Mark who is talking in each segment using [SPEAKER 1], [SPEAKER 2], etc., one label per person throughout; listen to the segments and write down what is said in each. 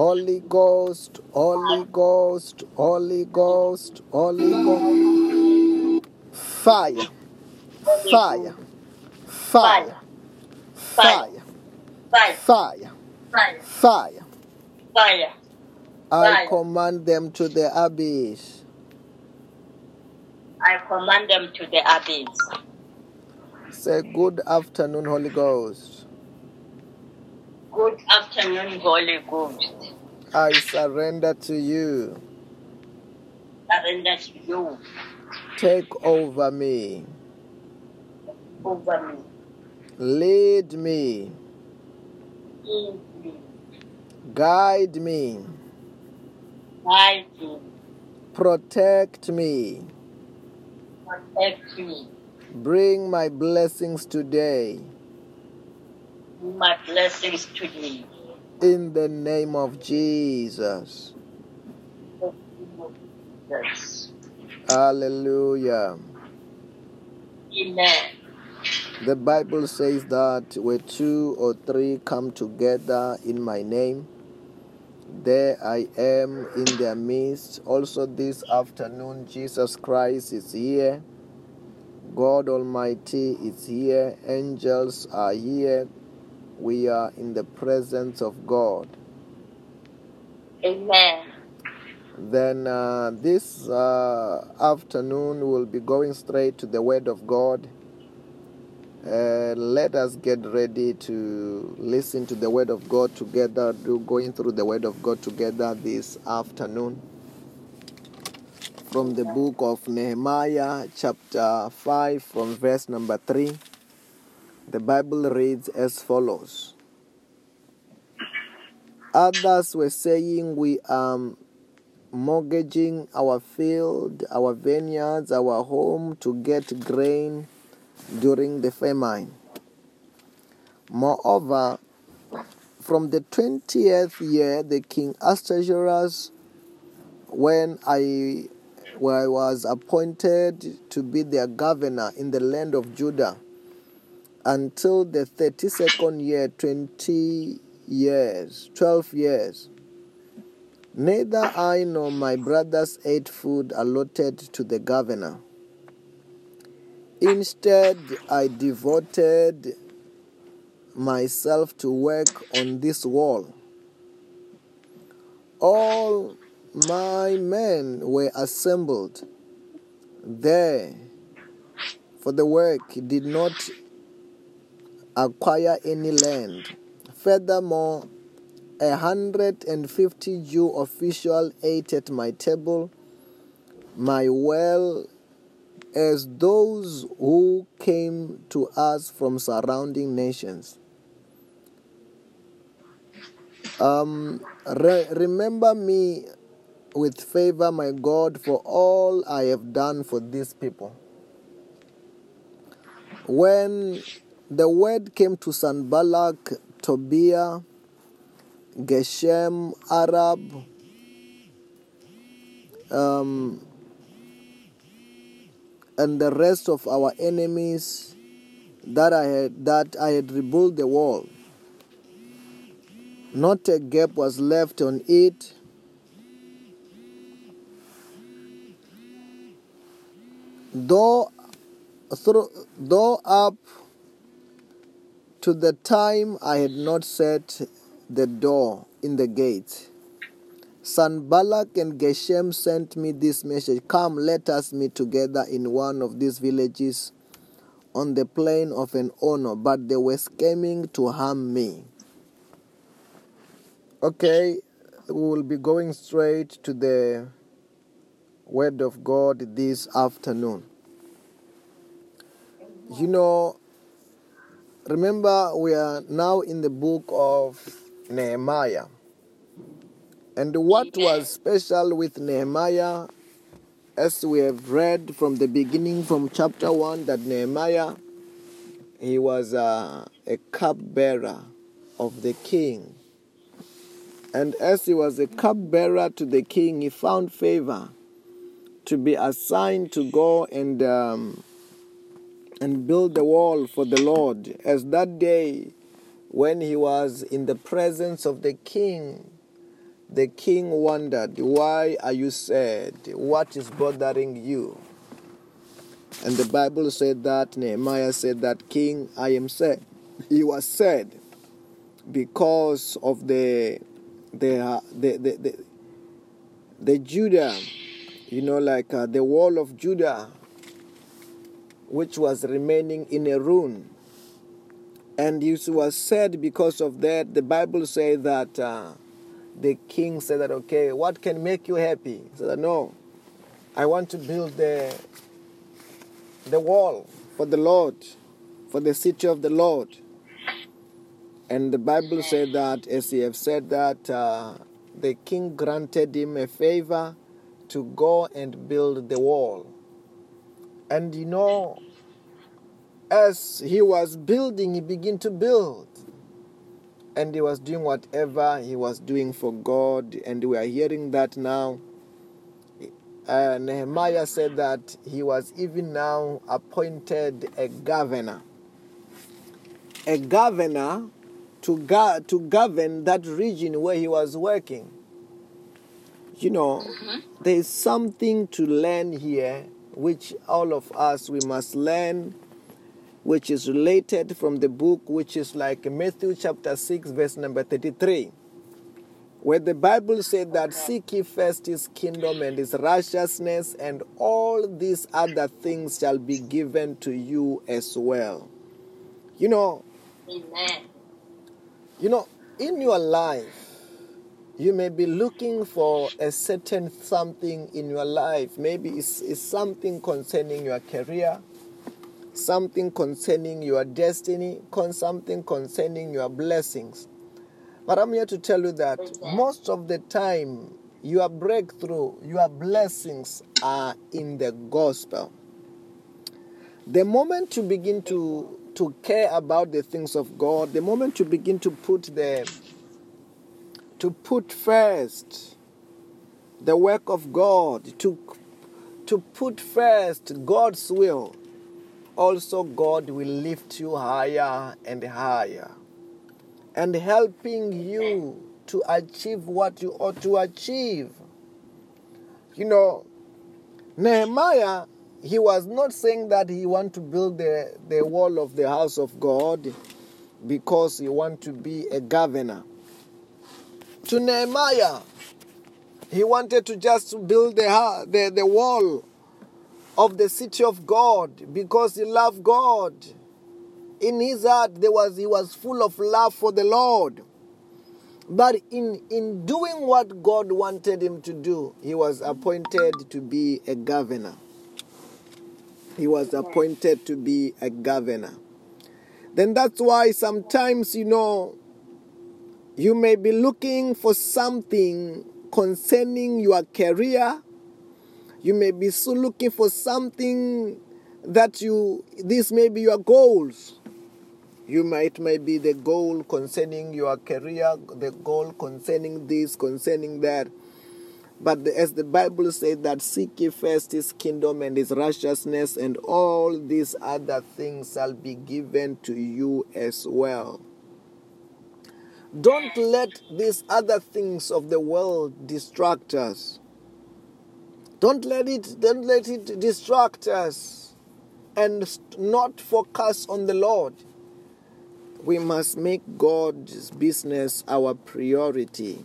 [SPEAKER 1] Holy Ghost, Holy Ghost, Holy Ghost, Holy Ghost. Fire, fire, fire, fire,
[SPEAKER 2] Fire,
[SPEAKER 1] fire,
[SPEAKER 2] fire,
[SPEAKER 1] fire.
[SPEAKER 2] fire.
[SPEAKER 1] I command them to the abyss.
[SPEAKER 2] I command them to the abyss.
[SPEAKER 1] Say good afternoon, Holy Ghost.
[SPEAKER 2] Good afternoon, Holy Ghost.
[SPEAKER 1] I surrender to you.
[SPEAKER 2] Surrender to you
[SPEAKER 1] Take over me.
[SPEAKER 2] over me.
[SPEAKER 1] Lead me.
[SPEAKER 2] Lead me,
[SPEAKER 1] Guide me.
[SPEAKER 2] guide me,
[SPEAKER 1] Protect me.
[SPEAKER 2] protect me.
[SPEAKER 1] Bring my blessings today.
[SPEAKER 2] My blessings to me.
[SPEAKER 1] In the name of Jesus.
[SPEAKER 2] Yes.
[SPEAKER 1] Hallelujah.
[SPEAKER 2] Amen.
[SPEAKER 1] The Bible says that where two or three come together in my name, there I am in their midst. Also, this afternoon, Jesus Christ is here. God Almighty is here. Angels are here. We are in the presence of God.
[SPEAKER 2] Amen.
[SPEAKER 1] Then uh, this uh, afternoon we'll be going straight to the Word of God. Uh, let us get ready to listen to the Word of God together, do going through the Word of God together this afternoon. From the book of Nehemiah, chapter 5, from verse number 3, the Bible reads as follows Others were saying, We are mortgaging our field, our vineyards, our home to get grain during the famine. Moreover, from the 20th year, the king Astashverosh, when I, when I was appointed to be their governor in the land of Judah, until the 32nd year, 20 years, 12 years, Neither I nor my brothers ate food allotted to the governor. Instead, I devoted myself to work on this wall. All my men were assembled there for the work, did not acquire any land. Furthermore, a hundred and fifty Jew officials ate at my table, my well, as those who came to us from surrounding nations. Um, re- remember me with favor, my God, for all I have done for these people. When the word came to Sanballat, Tobiah, Geshem, Arab, um, and the rest of our enemies that I had that I had rebuilt the wall. Not a gap was left on it. Though, through, though up to the time I had not set the door in the gate. Sanballat and Geshem sent me this message Come, let us meet together in one of these villages on the plain of an honor, but they were scheming to harm me. Okay, we will be going straight to the Word of God this afternoon. You know, remember, we are now in the book of Nehemiah. And what was special with Nehemiah, as we have read from the beginning, from chapter 1, that Nehemiah, he was a, a cupbearer of the king. And as he was a cupbearer to the king, he found favor to be assigned to go and um, and build the wall for the Lord. As that day, when he was in the presence of the king, the king wondered, Why are you sad? What is bothering you? And the Bible said that Nehemiah said that, King, I am sad. He was sad because of the the the, the, the, the Judah, you know, like uh, the wall of Judah, which was remaining in a ruin. And it was said because of that, the Bible says that uh, the king said that, okay, what can make you happy? He said, no, I want to build the, the wall for the Lord, for the city of the Lord. And the Bible said that, as he have said that, uh, the king granted him a favor to go and build the wall. And you know, as he was building, he began to build. And he was doing whatever he was doing for God. And we are hearing that now. Uh, Nehemiah said that he was even now appointed a governor. A governor to, go- to govern that region where he was working. You know, there is something to learn here, which all of us we must learn, which is related from the book, which is like Matthew chapter 6, verse number 33, where the Bible said that seek ye first his kingdom and his righteousness, and all these other things shall be given to you as well. You know,
[SPEAKER 2] Amen.
[SPEAKER 1] you know, in your life, you may be looking for a certain something in your life. Maybe it's, it's something concerning your career, something concerning your destiny, con- something concerning your blessings. But I'm here to tell you that most of the time, your breakthrough, your blessings are in the gospel. The moment you begin to to care about the things of God, the moment you begin to put the to put first the work of God, to to put first God's will, also God will lift you higher and higher and helping you to achieve what you ought to achieve. You know, Nehemiah, he was not saying that he want to build the, the wall of the house of God because he want to be a governor. To Nehemiah, he wanted to just build the, the, the wall of the city of God because he loved God. In his heart, there was he was full of love for the Lord. But in, in doing what God wanted him to do, he was appointed to be a governor. He was appointed to be a governor. Then that's why sometimes, you know, you may be looking for something concerning your career. You may be so looking for something that you, this may be your goals. You might may be the goal concerning your career, the goal concerning this, concerning that. But as the Bible said, that seek ye first his kingdom and his righteousness, and all these other things shall be given to you as well. Don't let these other things of the world distract us. Don't let it don't let it distract us and not focus on the Lord. We must make God's business our priority.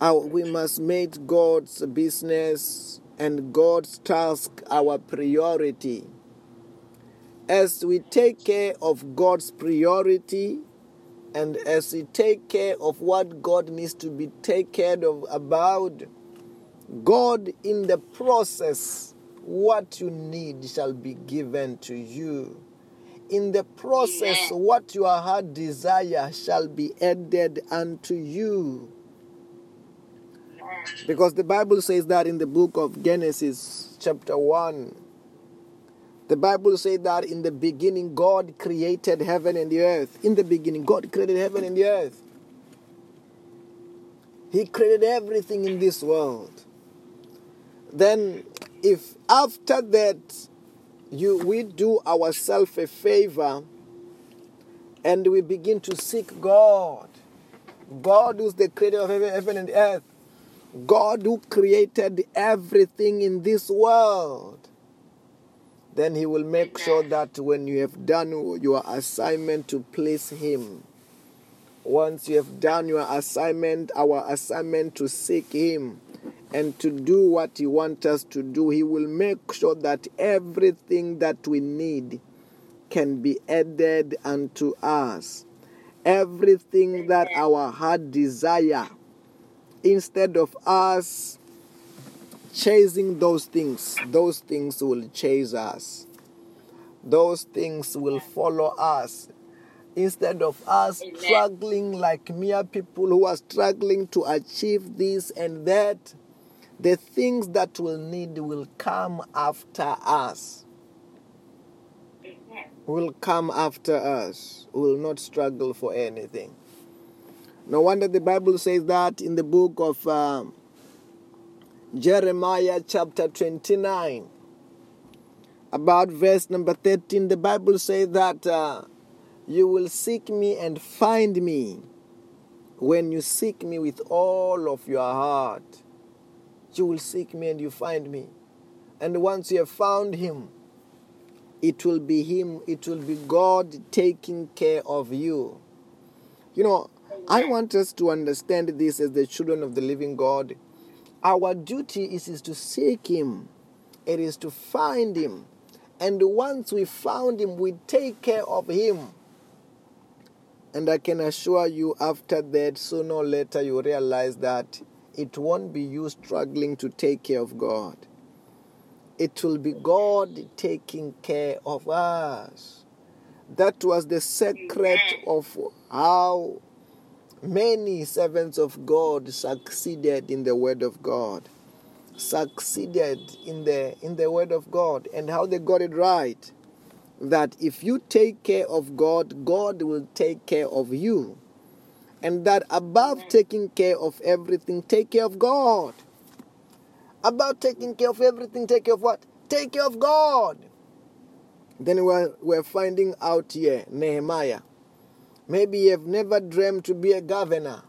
[SPEAKER 1] Our, we must make God's business and God's task our priority. As we take care of God's priority, and as we take care of what God needs to be taken care of about, God in the process, what you need shall be given to you. In the process,
[SPEAKER 2] Amen.
[SPEAKER 1] what your heart desire shall be added unto you. Because the Bible says that in the book of Genesis, chapter 1. The Bible says that in the beginning God created heaven and the earth. In the beginning, God created heaven and the earth. He created everything in this world. Then, if after that you we do ourselves a favor and we begin to seek God, God who's the creator of heaven, heaven and earth, God who created everything in this world, then He will make sure that when you have done your assignment to please Him, once you have done your assignment, our assignment to seek Him and to do what He wants us to do, He will make sure that everything that we need can be added unto us. Everything that our heart desire, instead of us chasing those things, those things will chase us. Those things will follow us. Instead of us
[SPEAKER 2] Amen.
[SPEAKER 1] struggling like mere people who are struggling to achieve this and that, the things that we'll need will come after us.
[SPEAKER 2] Amen.
[SPEAKER 1] Will come after us. Will not struggle for anything. No wonder the Bible says that in the book of um, Jeremiah, chapter 29, about verse number 13. The Bible says that uh, you will seek me and find me when you seek me with all of your heart. You will seek me and you find me. And once you have found him, it will be him, it will be God taking care of you. You know, I want us to understand this as the children of the living God. Our duty is, is to seek him, it is to find him. And once we found him, we take care of him. And I can assure you, after that, sooner or later, you realize that it won't be you struggling to take care of God. It will be God taking care of us. That was the secret of how many servants of God succeeded in the Word of God. Succeeded in the in the Word of God and how they got it right. That if you take care of God, God will take care of you. And that above taking care of everything, take care of God. About taking care of everything, take care of what? Take care of God. Then we're, we're finding out here, Nehemiah. Maybe you have never dreamed to be a governor.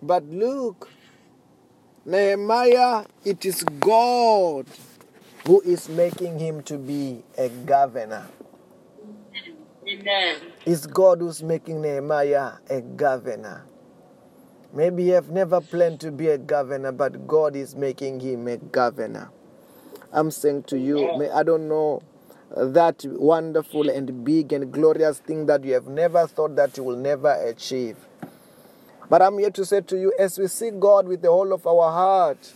[SPEAKER 1] But look, Nehemiah, it is God who is making him to be a governor.
[SPEAKER 2] Amen.
[SPEAKER 1] It's God who's making Nehemiah a governor. Maybe you have never planned to be a governor, but God is making him a governor. I'm saying to you, may I don't know that wonderful and big and glorious thing that you have never thought that you will never achieve. But I'm here to say to you, as we seek God with the whole of our heart,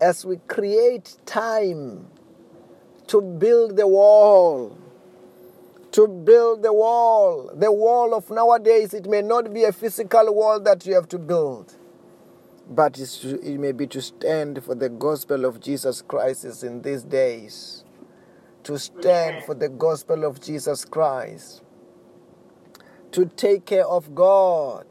[SPEAKER 1] as we create time to build the wall, to build the wall, the wall of nowadays, it may not be a physical wall that you have to build, but it may be to stand for the gospel of Jesus Christ in these days. To stand for the gospel of Jesus Christ. To take care of God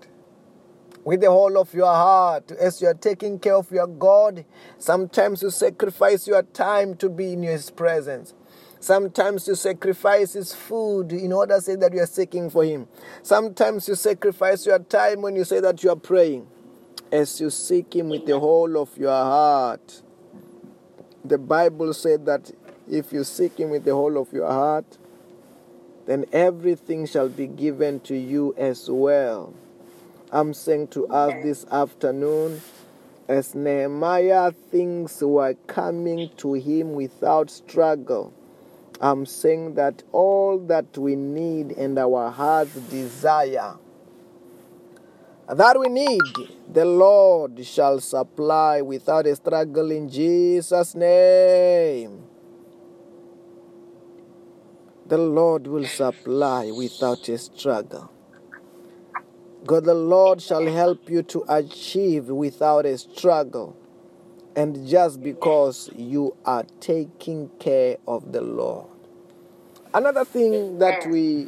[SPEAKER 1] with the whole of your heart. As you are taking care of your God, sometimes you sacrifice your time to be in His presence. Sometimes you sacrifice His food in order to say that you are seeking for Him. Sometimes you sacrifice your time when you say that you are praying. As you seek Him with the whole of your heart. The Bible said that if you seek Him with the whole of your heart, then everything shall be given to you as well. I'm saying to us this afternoon, as Nehemiah, things were coming to him without struggle. I'm saying that all that we need and our hearts desire, that we need, the Lord shall supply without a struggle in Jesus' name. The Lord will supply without a struggle. God the Lord shall help you to achieve without a struggle. And just because you are taking care of the Lord. Another thing that we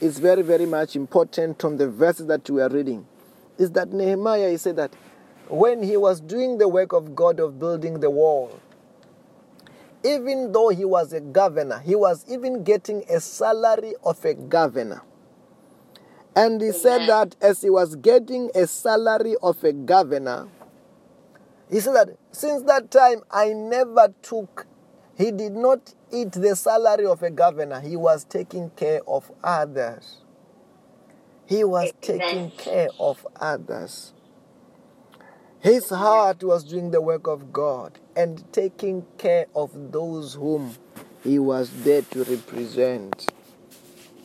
[SPEAKER 1] is very, very much important from the verses that we are reading is that Nehemiah he said that when he was doing the work of God of building the wall, even though he was a governor, he was even getting a salary of a governor. And he said that as he was getting a salary of a governor, he said that since that time I never took, he did not eat the salary of a governor. He was taking care of others. He was taking care of others. His heart was doing the work of God and taking care of those whom he was there to represent.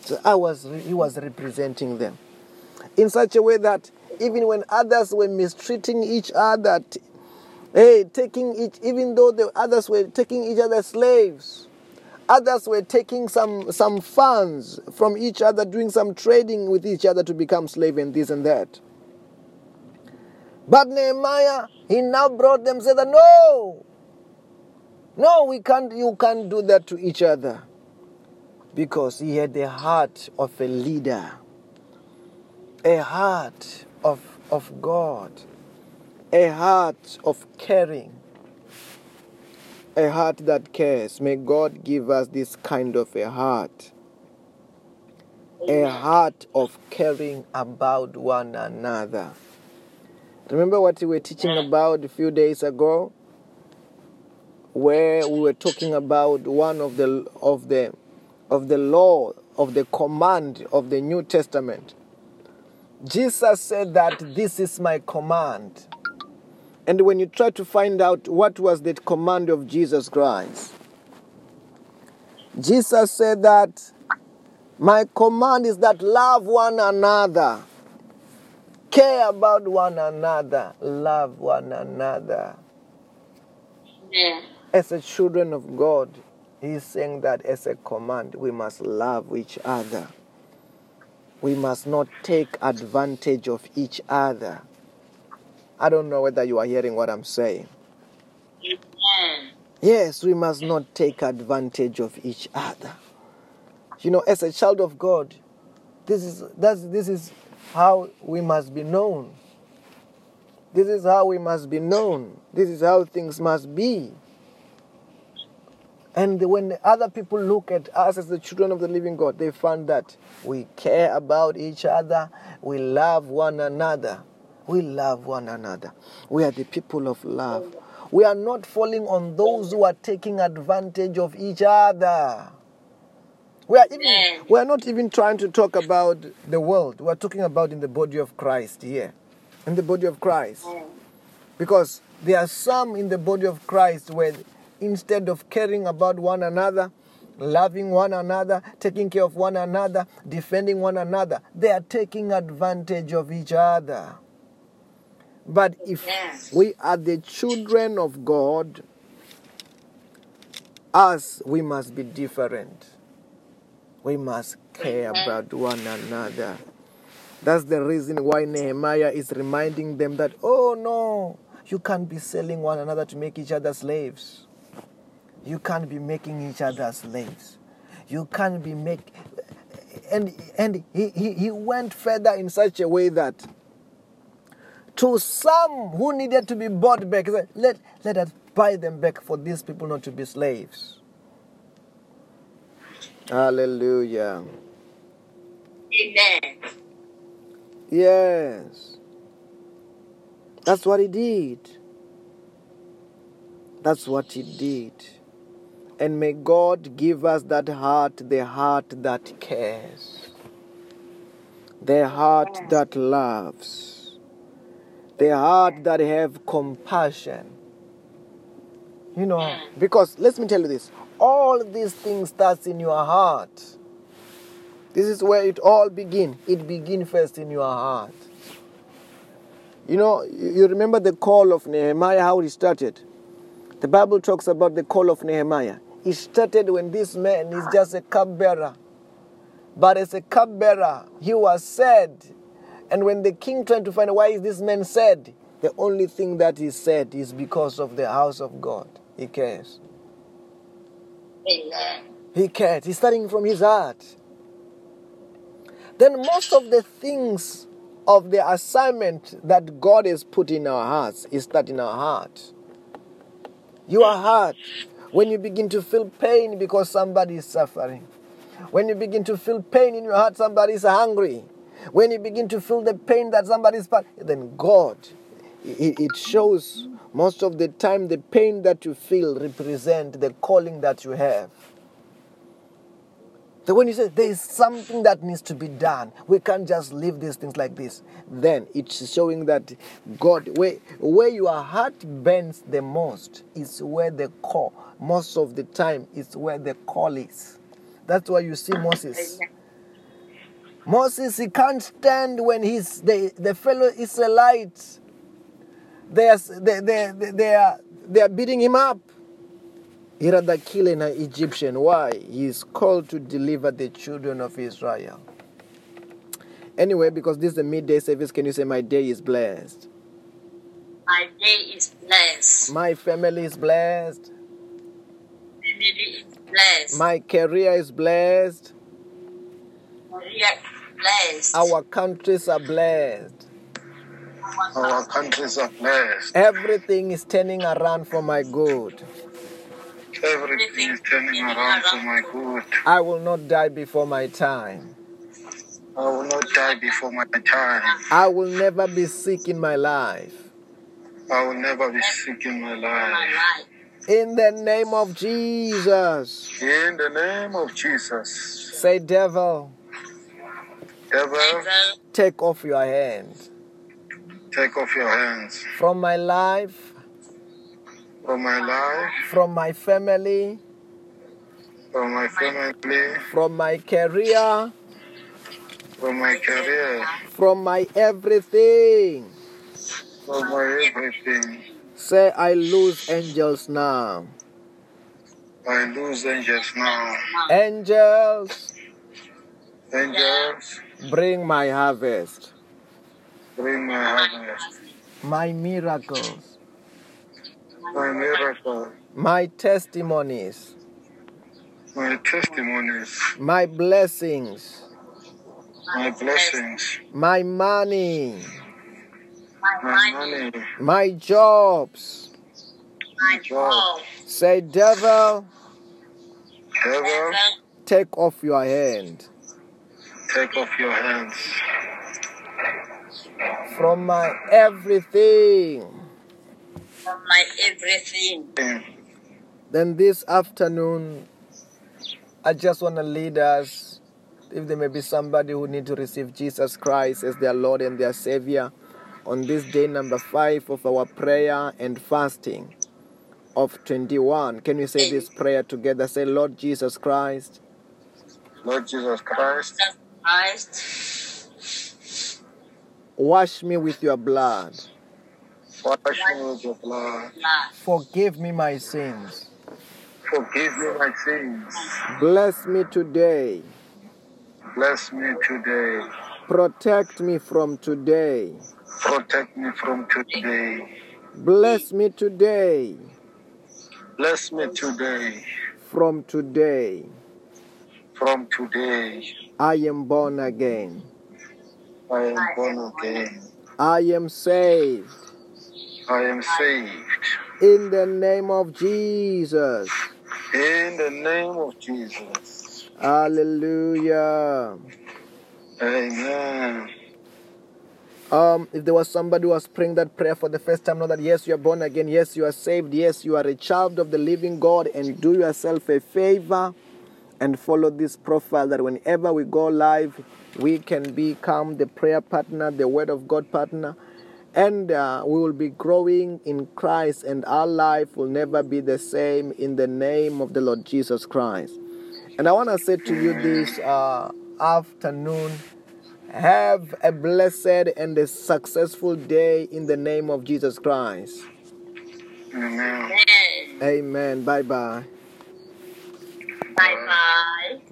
[SPEAKER 1] So I was, he was representing them in such a way that even when others were mistreating each other, hey, taking each, even though the others were taking each other slaves, others were taking some some funds from each other, doing some trading with each other to become slave and this and that. But Nehemiah, he now brought them, said that no, no, we can't, you can't do that to each other. Because he had the heart of a leader, a heart of, of God, a heart of caring, a heart that cares. May God give us this kind of a heart, a heart of caring about one another. Remember what we were teaching mm. about a few days ago? Where we were talking about one of the of the of the law of the command of the New Testament. Jesus said that this is my command. And when you try to find out what was the command of Jesus Christ, Jesus said that my command is that love one another, care about one another, love one another.
[SPEAKER 2] Amen.
[SPEAKER 1] As a children of God, He's saying that as a command, we must love each other. We must not take advantage of each other. I don't know whether you are hearing what I'm saying. Yes, we must not take advantage of each other. You know, as a child of God, this is that's this is how we must be known. This is how we must be known. This is how things must be. And when other people look at us as the children of the living God, they find that we care about each other, we love one another. We love one another. We are the people of love. We are not falling on those who are taking advantage of each other. We are, even, we are not even trying to talk about the world. We are talking about in the body of Christ here. In the body of Christ. Because there are some in the body of Christ where instead of caring about one another, loving one another, taking care of one another, defending one another, they are taking advantage of each other. But if
[SPEAKER 2] Yes.
[SPEAKER 1] we are the children of God, us, we must be different. We must care about one another. That's the reason why Nehemiah is reminding them that, oh no, you can't be selling one another to make each other slaves. You can't be making each other slaves. You can't be make and and he, he, he went further in such a way that to some who needed to be bought back, he said, let, let us buy them back for these people not to be slaves. Hallelujah.
[SPEAKER 2] Amen.
[SPEAKER 1] Yes. That's what he did. That's what he did. And may God give us that heart, the heart that cares, the heart that loves, the heart that have compassion. You know, because let me tell you this all these things starts in your heart. This is where it all begin. It begin first in your heart. You know, you remember the call of Nehemiah, how he started. The Bible talks about the call of Nehemiah. It started when this man is just a cupbearer. But as a cupbearer, he was sad. And when the king tried to find out why is this man sad, the only thing that he said is because of the house of God. He cares.
[SPEAKER 2] Amen.
[SPEAKER 1] He cares. He's starting from his heart. Then most of the things of the assignment that God has put in our hearts is that in our heart. Your heart, when you begin to feel pain because somebody is suffering, when you begin to feel pain in your heart, somebody is hungry, When you begin to feel the pain that somebody is, then God, it, it shows most of the time the pain that you feel represent the calling that you have. So when you say there is something that needs to be done, we can't just leave these things like this. Then it's showing that God, where, where your heart bends the most, is where the call. Most of the time, is where the call is. That's why you see Moses. Moses, he can't stand when he's the, the fellow Israelites. They are, they, they, they, they, are, they are beating him up. He rather kill an Egyptian. Why? He is called to deliver the children of Israel. Anyway, because this is the midday service, can you say, My day is blessed?
[SPEAKER 2] My day is blessed.
[SPEAKER 1] My family is blessed.
[SPEAKER 2] Family is blessed.
[SPEAKER 1] My career is blessed.
[SPEAKER 2] Career is blessed.
[SPEAKER 1] Our countries are blessed.
[SPEAKER 3] Our countries are blessed.
[SPEAKER 1] Everything is turning around for my good.
[SPEAKER 3] Everything is turning around for my good.
[SPEAKER 1] I will not die before my time.
[SPEAKER 3] I will not die before my time.
[SPEAKER 1] I will never be sick in my life.
[SPEAKER 3] I will never be sick in my life.
[SPEAKER 1] In the name of Jesus.
[SPEAKER 3] In the name of Jesus.
[SPEAKER 1] Say, devil,
[SPEAKER 3] Devil,
[SPEAKER 2] Devil,
[SPEAKER 1] take off your hand
[SPEAKER 3] take off your hands.
[SPEAKER 1] From my life,
[SPEAKER 3] from my life,
[SPEAKER 1] from my family,
[SPEAKER 3] from my family,
[SPEAKER 1] from my career,
[SPEAKER 3] from my career,
[SPEAKER 1] from my everything.
[SPEAKER 3] from my everything.
[SPEAKER 1] Say, I lose angels now.
[SPEAKER 3] I lose angels now.
[SPEAKER 1] Angels,
[SPEAKER 3] Angels,
[SPEAKER 1] bring my harvest,
[SPEAKER 3] bring my harvest,
[SPEAKER 1] my miracles,
[SPEAKER 3] my miracle,
[SPEAKER 1] my testimonies,
[SPEAKER 3] my testimonies,
[SPEAKER 1] my blessings,
[SPEAKER 3] my blessings,
[SPEAKER 1] my money,
[SPEAKER 3] my money,
[SPEAKER 1] my jobs.
[SPEAKER 2] my
[SPEAKER 3] job.
[SPEAKER 2] job.
[SPEAKER 1] Say, Devil,
[SPEAKER 3] Devil,
[SPEAKER 1] take off your hand.
[SPEAKER 3] Take off your hands
[SPEAKER 1] from my everything.
[SPEAKER 2] from my everything.
[SPEAKER 1] Then this afternoon, I just want to lead us. If there may be somebody who need to receive Jesus Christ as their Lord and their Savior, on this day number five of our prayer and fasting of 21, can we say this prayer together? Say, Lord Jesus Christ,
[SPEAKER 3] Lord Jesus Christ,
[SPEAKER 2] Jesus Christ,
[SPEAKER 1] wash me with your blood,
[SPEAKER 3] wash me with your blood.
[SPEAKER 1] forgive me my sins,
[SPEAKER 3] Forgive me my sins.
[SPEAKER 1] bless me today,
[SPEAKER 3] Bless me today.
[SPEAKER 1] protect me from today,
[SPEAKER 3] Protect me from today.
[SPEAKER 1] bless me today,
[SPEAKER 3] Bless me today.
[SPEAKER 1] from today.
[SPEAKER 3] From today,
[SPEAKER 1] I am born again.
[SPEAKER 3] I am born again.
[SPEAKER 1] I am saved.
[SPEAKER 3] I am saved.
[SPEAKER 1] In the name of Jesus.
[SPEAKER 3] In the name of Jesus.
[SPEAKER 1] Hallelujah.
[SPEAKER 3] Amen.
[SPEAKER 1] Um, if there was somebody who was praying that prayer for the first time, know that yes, you are born again. Yes, you are saved. Yes, you are a child of the living God. And do yourself a favor and follow this profile that whenever we go live, we can become the prayer partner, the Word of God partner. And uh, we will be growing in Christ, and our life will never be the same in the name of the Lord Jesus Christ. And I want to say to you this uh, afternoon have a blessed and a successful day in the name of Jesus Christ.
[SPEAKER 3] Amen.
[SPEAKER 2] Amen.
[SPEAKER 1] Amen. Bye bye. 拜拜。